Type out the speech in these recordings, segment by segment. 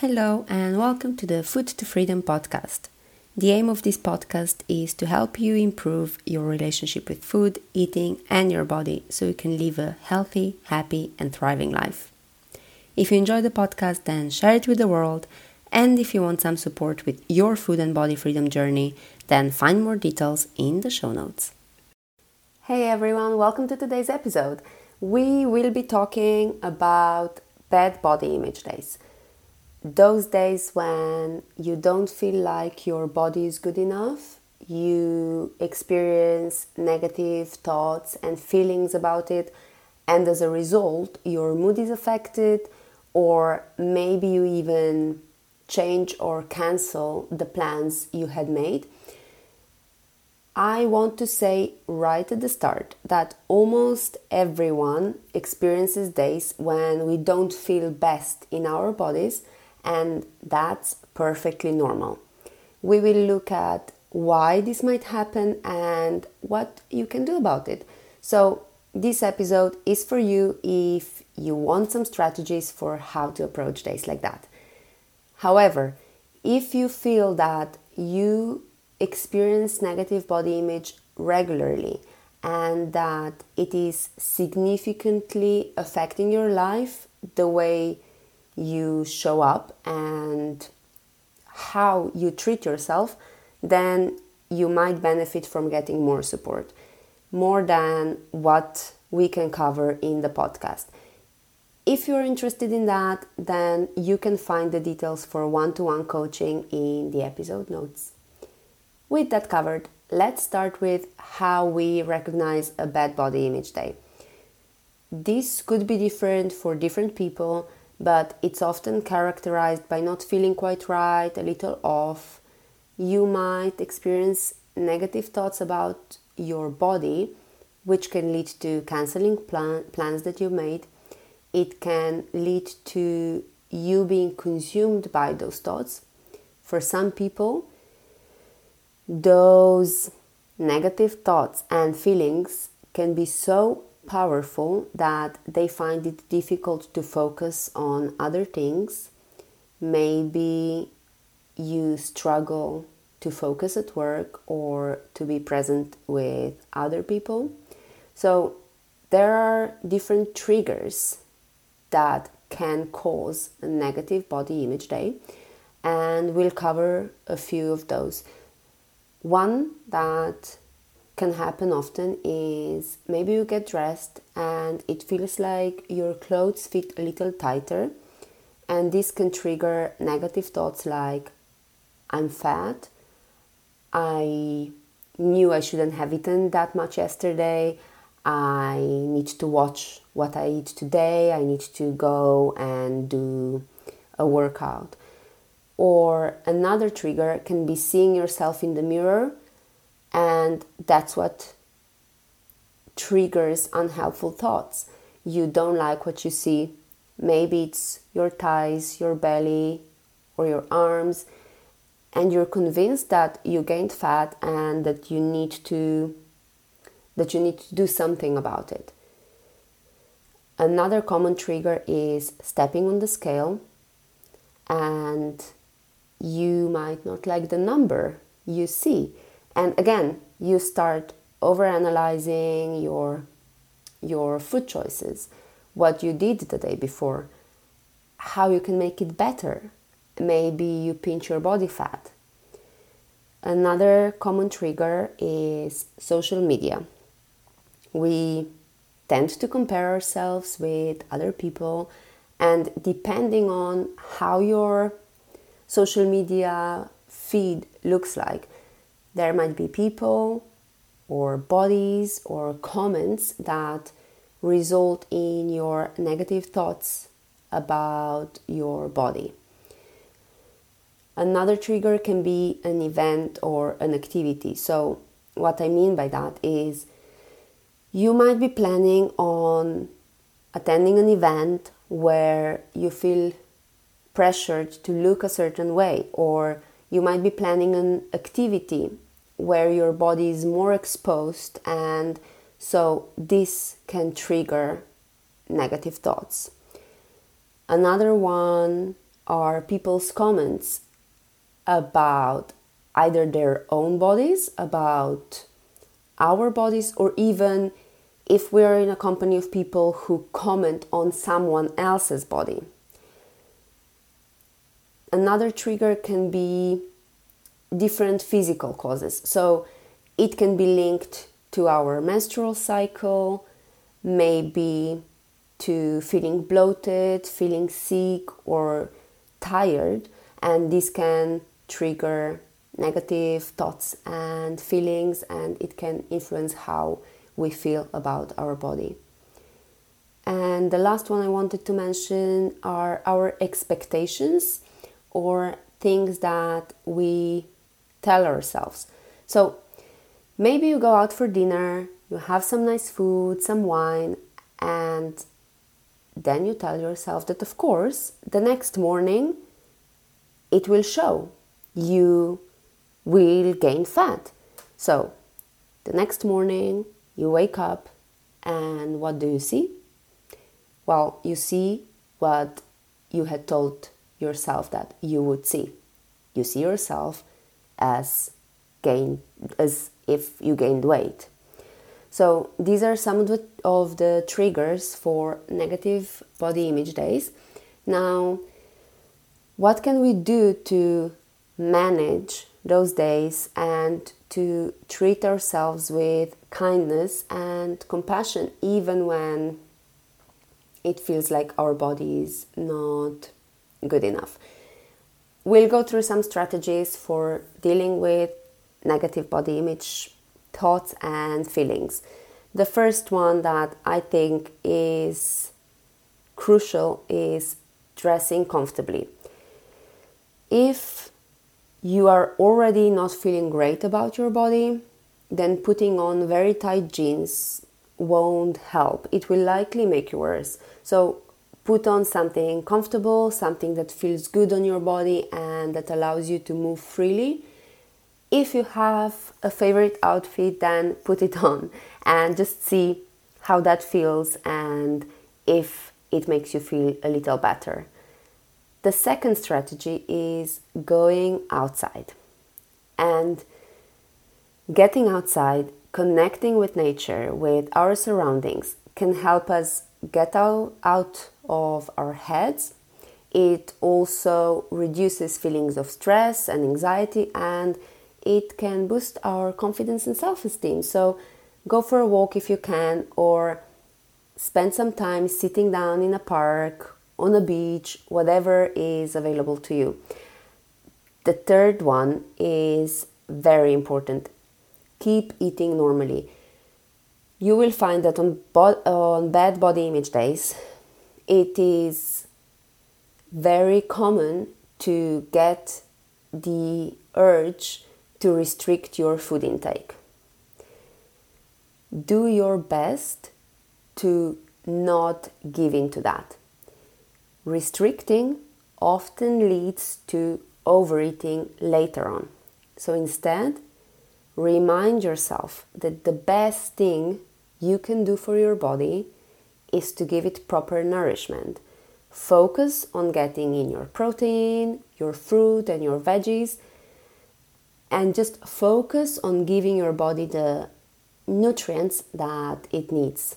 Hello, and welcome to the Food to Freedom podcast. The aim of this podcast is to help you improve your relationship with food, eating, and your body so you can live a healthy, happy, and thriving life. If you enjoy the podcast, then share it with the world. And if you want some support with your food and body freedom journey, then find more details in the show notes. Hey everyone, welcome to today's episode. We will be talking about bad body image days those days when you don't feel like your body is good enough, you experience negative thoughts and feelings about it, and as a result, your mood is affected, or maybe you even change or cancel the plans you had made. I want to say right at the start that almost everyone experiences days when we don't feel best in our bodies and that's perfectly normal. We will look at why this might happen and what you can do about it. So, this episode is for you if you want some strategies for how to approach days like that. However, if you feel that you experience negative body image regularly and that it is significantly affecting your life the way you show up and how you treat yourself, then you might benefit from getting more support, more than what we can cover in the podcast. If you're interested in that, then you can find the details for one to one coaching in the episode notes. With that covered, let's start with how we recognize a bad body image day. This could be different for different people but it's often characterized by not feeling quite right, a little off. You might experience negative thoughts about your body, which can lead to canceling plan- plans that you made. It can lead to you being consumed by those thoughts. For some people, those negative thoughts and feelings can be so powerful that they find it difficult to focus on other things. Maybe you struggle to focus at work or to be present with other people. So, there are different triggers that can cause a negative body image day, and we'll cover a few of those. One that can happen often is maybe you get dressed and it feels like your clothes fit a little tighter, and this can trigger negative thoughts like, I'm fat, I knew I shouldn't have eaten that much yesterday, I need to watch what I eat today, I need to go and do a workout. Or another trigger can be seeing yourself in the mirror and that's what triggers unhelpful thoughts. You don't like what you see. Maybe it's your thighs, your belly, or your arms, and you're convinced that you gained fat and that you need to that you need to do something about it. Another common trigger is stepping on the scale and you might not like the number you see and again you start overanalyzing your your food choices what you did the day before how you can make it better. Maybe you pinch your body fat. Another common trigger is social media. We tend to compare ourselves with other people and depending on how your social media feed looks like there might be people or bodies or comments that result in your negative thoughts about your body. Another trigger can be an event or an activity. So, what I mean by that is you might be planning on attending an event where you feel pressured to look a certain way or you might be planning an activity where your body is more exposed, and so this can trigger negative thoughts. Another one are people's comments about either their own bodies, about our bodies, or even if we are in a company of people who comment on someone else's body. Another trigger can be different physical causes. So it can be linked to our menstrual cycle, maybe to feeling bloated, feeling sick, or tired, and this can trigger negative thoughts and feelings, and it can influence how we feel about our body. And the last one I wanted to mention are our expectations or things that we tell ourselves. So maybe you go out for dinner, you have some nice food, some wine, and then you tell yourself that, of course, the next morning it will show. You will gain fat. So the next morning you wake up, and what do you see? Well, you see what you had told yourself that you would see. You see yourself as gain as if you gained weight. So these are some of the, of the triggers for negative body image days. Now, what can we do to manage those days and to treat ourselves with kindness and compassion, even when it feels like our body is not good enough? We'll go through some strategies for dealing with negative body image thoughts and feelings. The first one that I think is crucial is dressing comfortably. If you are already not feeling great about your body, then putting on very tight jeans won't help. It will likely make you worse. So put on something comfortable, something that feels good on your body and that allows you to move freely. If you have a favorite outfit, then put it on and just see how that feels and if it makes you feel a little better. The second strategy is going outside and getting outside, connecting with nature, with our surroundings, can help us get out, out of our heads. It also reduces feelings of stress and anxiety, and it can boost our confidence and self esteem. So, go for a walk if you can, or spend some time sitting down in a park, on a beach, whatever is available to you. The third one is very important keep eating normally. You will find that on, bo- on bad body image days, it is very common to get the urge to restrict your food intake. Do your best to not give in to that. Restricting often leads to overeating later on. So instead, remind yourself that the best thing you can do for your body is to give it proper nourishment. Focus on getting in your protein, your fruit, and your veggies, and just focus on giving your body the nutrients that it needs.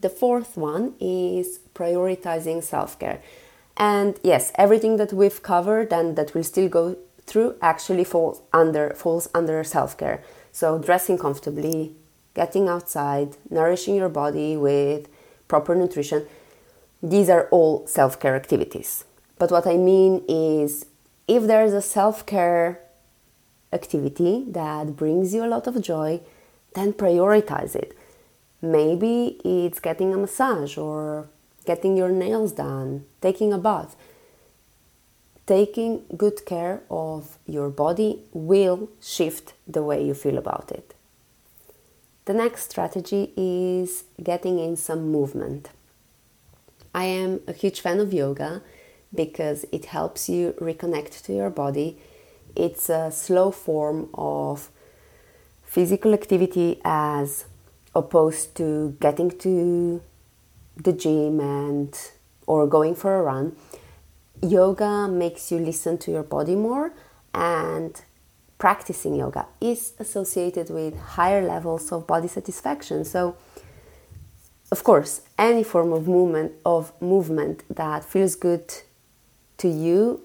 The fourth one is prioritizing self care. And yes, everything that we've covered and that we'll still go through actually falls under falls under self care. So dressing comfortably, getting outside, nourishing your body with proper nutrition. These are all self care activities. But what I mean is, if there is a self care activity that brings you a lot of joy, then prioritize it. Maybe it's getting a massage or getting your nails done, taking a bath. Taking good care of your body will shift the way you feel about it. The next strategy is getting in some movement. I am a huge fan of yoga because it helps you reconnect to your body. It's a slow form of physical activity as opposed to getting to the gym and or going for a run yoga makes you listen to your body more, and practicing yoga is associated with higher levels of body satisfaction. So, of course, any form of movement of movement that feels good to you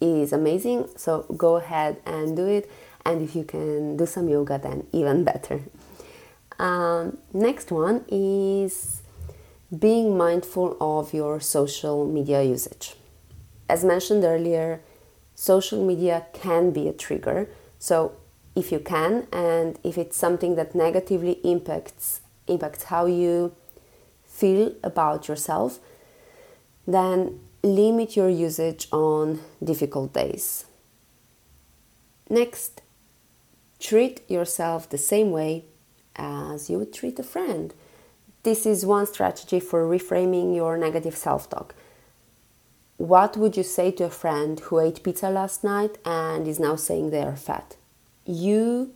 is amazing. So go ahead and do it. And if you can do some yoga, then even better. Um, next one is being mindful of your social media usage. As mentioned earlier, social media can be a trigger. So if you can, and if it's something that negatively impacts impacts how you feel about yourself, then limit your usage on difficult days. Next, treat yourself the same way as you would treat a friend. This is one strategy for reframing your negative self talk. What would you say to a friend who ate pizza last night and is now saying they are fat? You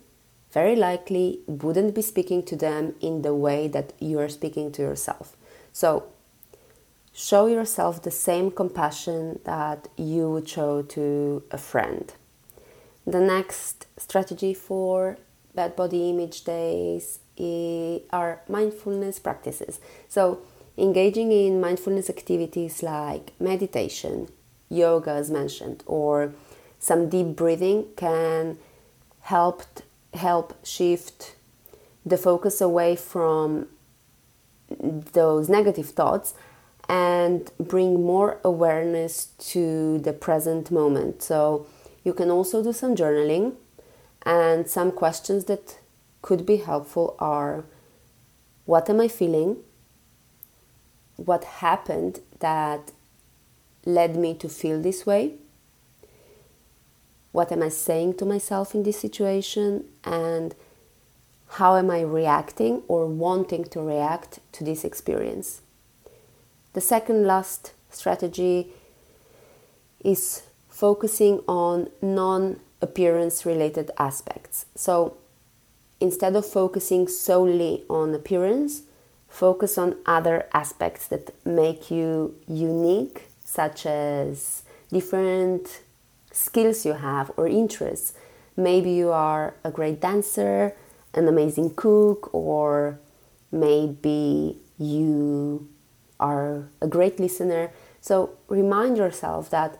very likely wouldn't be speaking to them in the way that you are speaking to yourself. So, show yourself the same compassion that you would show to a friend. The next strategy for bad body image days are mindfulness practices. So, engaging in mindfulness activities like meditation, yoga, as mentioned, or some deep breathing can help help shift the focus away from those negative thoughts and bring more awareness to the present moment. So you can also do some journaling and some questions that could be helpful are what am I feeling? What happened that led me to feel this way? What am I saying to myself in this situation? And how am I reacting or wanting to react to this experience? The second last strategy is focusing on non appearance related aspects. So instead of focusing solely on appearance, focus on other aspects that make you unique, such as different skills you have or interests. Maybe you are a great dancer, an amazing cook, or maybe you are a great listener. So remind yourself that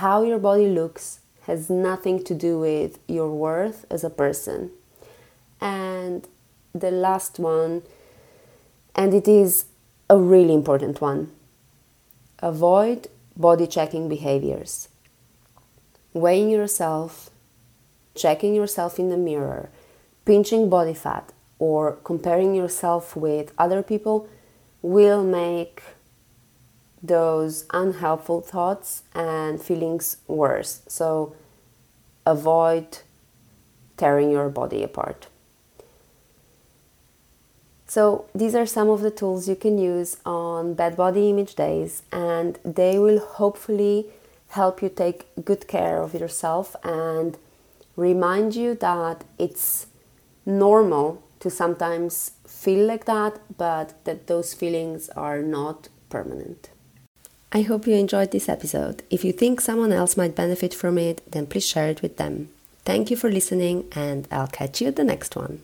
how your body looks has nothing to do with your worth as a person. And the last one, and it is a really important one avoid body checking behaviors. Weighing yourself, checking yourself in the mirror, pinching body fat, or comparing yourself with other people will make those unhelpful thoughts and feelings worse. So avoid tearing your body apart. So, these are some of the tools you can use on bad body image days, and they will hopefully help you take good care of yourself and remind you that it's normal to sometimes feel like that, but that those feelings are not permanent. I hope you enjoyed this episode. If you think someone else might benefit from it, then please share it with them. Thank you for listening, and I'll catch you at the next one.